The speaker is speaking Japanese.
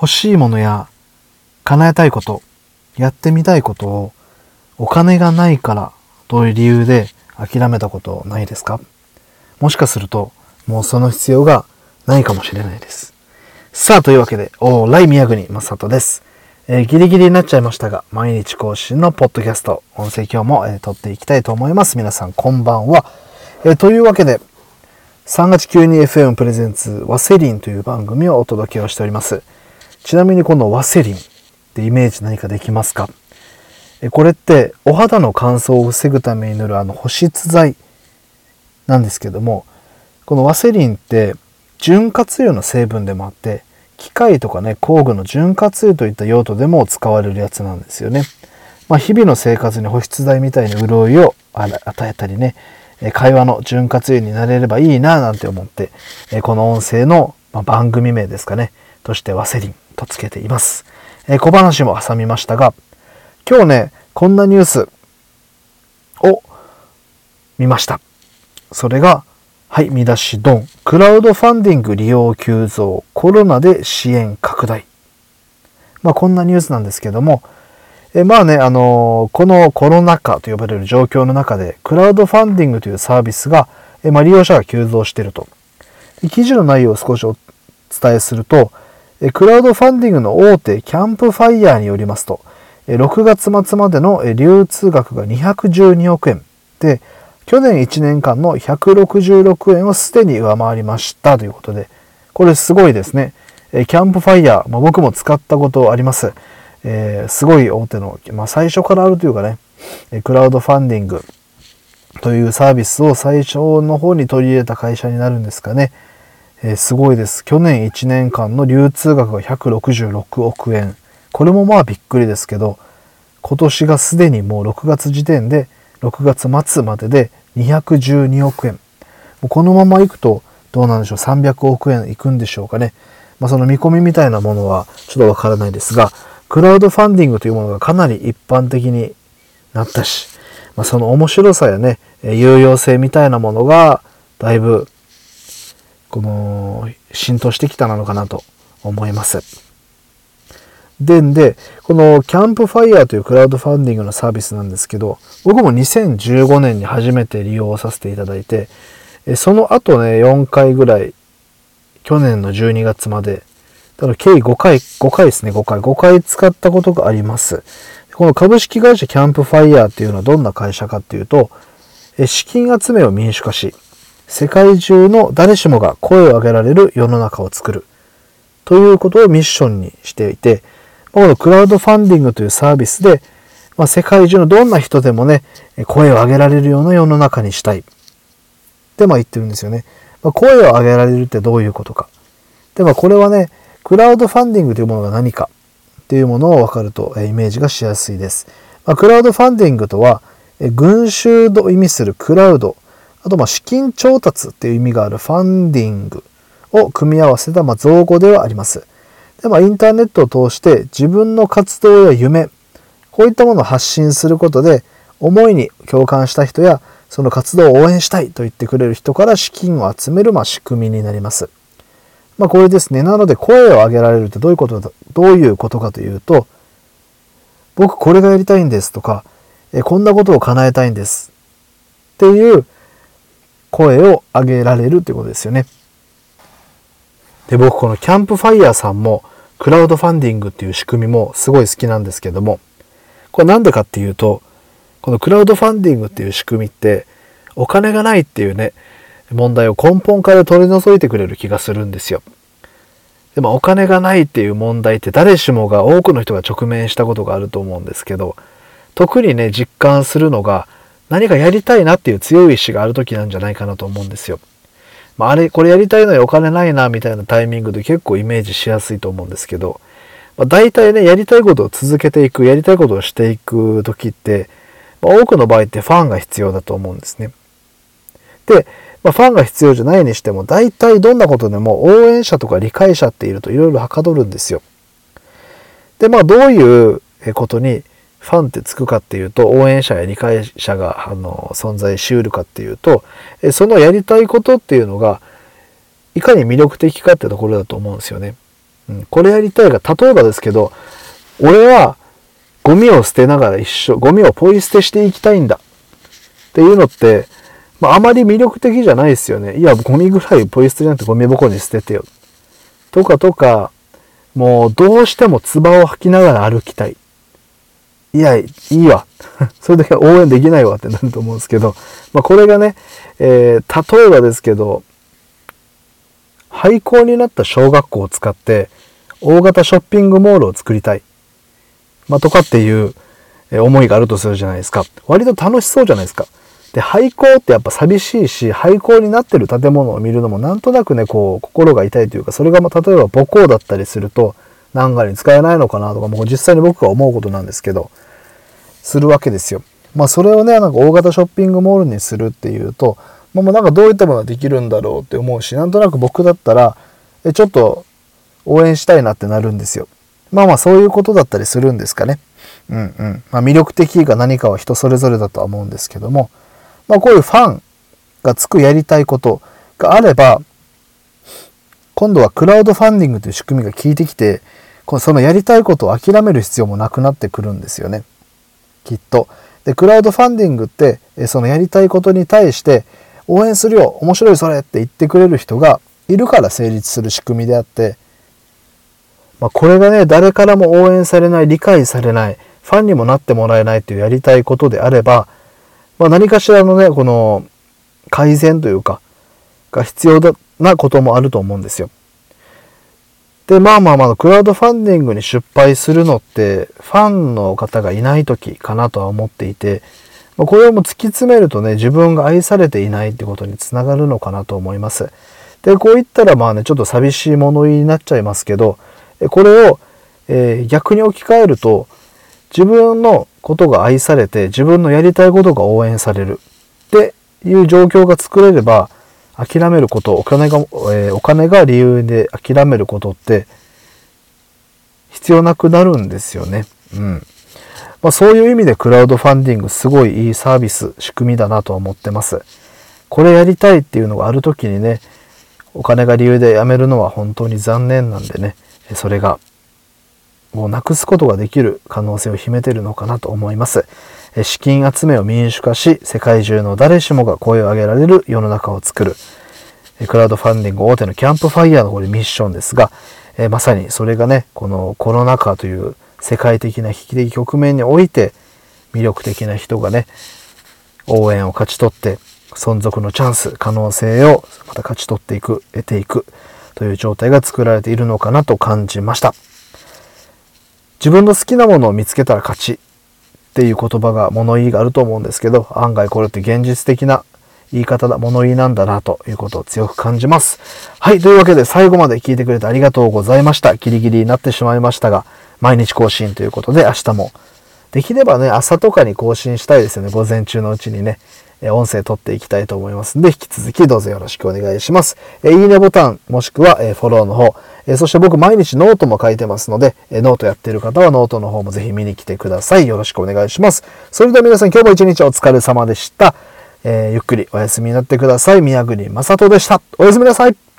欲しいものや叶えたいこと、やってみたいことをお金がないからという理由で諦めたことないですか？もしかするともうその必要がないかもしれないです。さあ、というわけで、オーライ宮国正人です。えー、ギリギリになっちゃいましたが、毎日更新のポッドキャスト、音声今日も、えー、撮っていきたいと思います。皆さん、こんばんは。えー、というわけで、3月9に FM プレゼンツワセリンという番組をお届けをしております。ちなみにこのワセリンってイメージ何かできますか？これってお肌の乾燥を防ぐために塗るあの保湿剤なんですけどもこのワセリンって潤滑油の成分でもあって機械とかね工具の潤滑油といった用途でも使われるやつなんですよね。まあ、日々の生活に保湿剤みたいに潤いを与えたりね会話の潤滑油になれればいいななんて思ってこの音声の番組名ですかねとしてワセリンとつけていますえ。小話も挟みましたが今日ね、こんなニュースを見ました。それが、はい、見出しドン。クラウドファンディング利用急増。コロナで支援拡大。まあ、こんなニュースなんですけども、えまあね、あのー、このコロナ禍と呼ばれる状況の中で、クラウドファンディングというサービスが、えまあ、利用者が急増していると。記事の内容を少しお伝えすると、クラウドファンディングの大手キャンプファイヤーによりますと、6月末までの流通額が212億円で、去年1年間の166円をすでに上回りましたということで、これすごいですね。キャンプファイヤー、まあ、僕も使ったことあります。えー、すごい大手の、まあ、最初からあるというかね、クラウドファンディングというサービスを最初の方に取り入れた会社になるんですかね。えー、すごいです。去年1年間の流通額が166億円。これもまあびっくりですけど、今年がすでにもう6月時点で、6月末までで212億円。もうこのままいくと、どうなんでしょう、300億円いくんでしょうかね。まあその見込みみたいなものはちょっとわからないですが、クラウドファンディングというものがかなり一般的になったし、まあ、その面白さやね、有用性みたいなものが、だいぶ、この、浸透してきたなのかなと思います。でんで、このキャンプファイヤーというクラウドファンディングのサービスなんですけど、僕も2015年に初めて利用させていただいて、その後ね、4回ぐらい、去年の12月まで、だから計5回、5回ですね、5回、5回使ったことがあります。この株式会社キャンプファイヤーっていうのはどんな会社かっていうと、資金集めを民主化し、世界中の誰しもが声を上げられる世の中を作るということをミッションにしていて、このクラウドファンディングというサービスで、まあ、世界中のどんな人でもね、声を上げられるような世の中にしたい。ってまあ言ってるんですよね。まあ、声を上げられるってどういうことか。で、まあこれはね、クラウドファンディングというものが何かっていうものを分かるとイメージがしやすいです。まあ、クラウドファンディングとは、群衆と意味するクラウド、あとま資金調達っていう意味があるファンディングを組み合わせたま造語ではあります。で、まあ、インターネットを通して自分の活動や夢、こういったものを発信することで、思いに共感した人や、その活動を応援したいと言ってくれる人から資金を集める、ま、仕組みになります。まあ、これですね。なので、声を上げられるってどういうことだ、どういうことかというと、僕これがやりたいんですとか、えこんなことを叶えたいんですっていう声を上げられるってことですよね。で、僕このキャンプファイヤーさんもクラウドファンディングっていう仕組みもすごい好きなんですけども、これなんでかっていうと、このクラウドファンディングっていう仕組みってお金がないっていうね、問題を根本から取り除いてくれる気がするんですよ。でもお金がないっていう問題って誰しもが多くの人が直面したことがあると思うんですけど、特にね、実感するのが何かやりたいなっていう強い意志がある時なんじゃないかなと思うんですよ。まあ、あれ、これやりたいのにお金ないな、みたいなタイミングで結構イメージしやすいと思うんですけど、まあ、大体ね、やりたいことを続けていく、やりたいことをしていく時って、まあ、多くの場合ってファンが必要だと思うんですね。で、まあ、ファンが必要じゃないにしても、大体どんなことでも応援者とか理解者っているといろいろはかどるんですよ。で、まあ、どういうことにファンってつくかっていうと、応援者や理解者があの存在しうるかっていうと、そのやりたいことっていうのが、いかに魅力的かってところだと思うんですよね。うん、これやりたいが、例えばですけど、俺はゴミを捨てながら一緒、ゴミをポイ捨てしていきたいんだっていうのって、まあ、あまり魅力的じゃないですよね。いや、ゴミぐらいポイ捨てじゃなくてゴミ箱に捨ててよ。とかとか、もうどうしても唾を吐きながら歩きたい。いや、いいわ。それだけ応援できないわってなると思うんですけど、まあ、これがね、えー、例えばですけど、廃校になった小学校を使って、大型ショッピングモールを作りたい。まあ、とかっていう思いがあるとするじゃないですか。割と楽しそうじゃないですか。で、廃校ってやっぱ寂しいし、廃校になってる建物を見るのもなんとなくね、こう、心が痛いというか、それがま、例えば母校だったりすると、何かに使えないのかなとか、もう実際に僕が思うことなんですけど、するわけですよ。まあ、それをね、なんか大型ショッピングモールにするっていうと、まあ、なんかどういったものができるんだろうって思うし、なんとなく僕だったら、え、ちょっと応援したいなってなるんですよ。まあまあそういうことだったりするんですかね。うんうん。まあ魅力的が何かは人それぞれだとは思うんですけども、まあこういうファンがつくやりたいことがあれば、今度はクラウドファンディングという仕組みが効いてきて、そのやりたいことを諦める必要もなくなってくるんですよね。きっと。で、クラウドファンディングって、そのやりたいことに対して、応援するよ面白いそれって言ってくれる人がいるから成立する仕組みであって、まあ、これがね、誰からも応援されない、理解されない、ファンにもなってもらえないというやりたいことであれば、まあ、何かしらのね、この改善というか、が必要なこともあると思うんですよ。で、まあまあまあ、クラウドファンディングに失敗するのって、ファンの方がいない時かなとは思っていて、これをも突き詰めるとね、自分が愛されていないってことにつながるのかなと思います。で、こう言ったらまあね、ちょっと寂しい物言いになっちゃいますけど、これを、えー、逆に置き換えると、自分のことが愛されて、自分のやりたいことが応援されるっていう状況が作れれば、諦めること、お金が、えー、お金が理由で諦めることって必要なくなるんですよね。うん。まあ、そういう意味でクラウドファンディングすごいいいサービス、仕組みだなと思ってます。これやりたいっていうのがある時にね、お金が理由で辞めるのは本当に残念なんでね、それがをなくすことができる可能性を秘めてるのかなと思います。資金集めを民主化し、世界中の誰しもが声を上げられる世の中を作る。クラウドファンディング大手のキャンプファイヤーのこれミッションですが、まさにそれがね、このコロナ禍という世界的な危機的局面において、魅力的な人がね、応援を勝ち取って、存続のチャンス、可能性をまた勝ち取っていく、得ていくという状態が作られているのかなと感じました。自分の好きなものを見つけたら勝ちっていう言葉が物言いがあると思うんですけど、案外これって現実的な言い方だ、物言いなんだなということを強く感じます。はい、というわけで最後まで聞いてくれてありがとうございました。ギリギリになってしまいましたが、毎日更新ということで明日もできればね、朝とかに更新したいですよね。午前中のうちにね。音声撮っていきたいと思いますので、引き続きどうぞよろしくお願いします。いいねボタン、もしくはフォローの方、そして僕毎日ノートも書いてますので、ノートやってる方はノートの方もぜひ見に来てください。よろしくお願いします。それでは皆さん今日も一日お疲れ様でした。え、ゆっくりお休みになってください。宮国正人でした。おやすみなさい。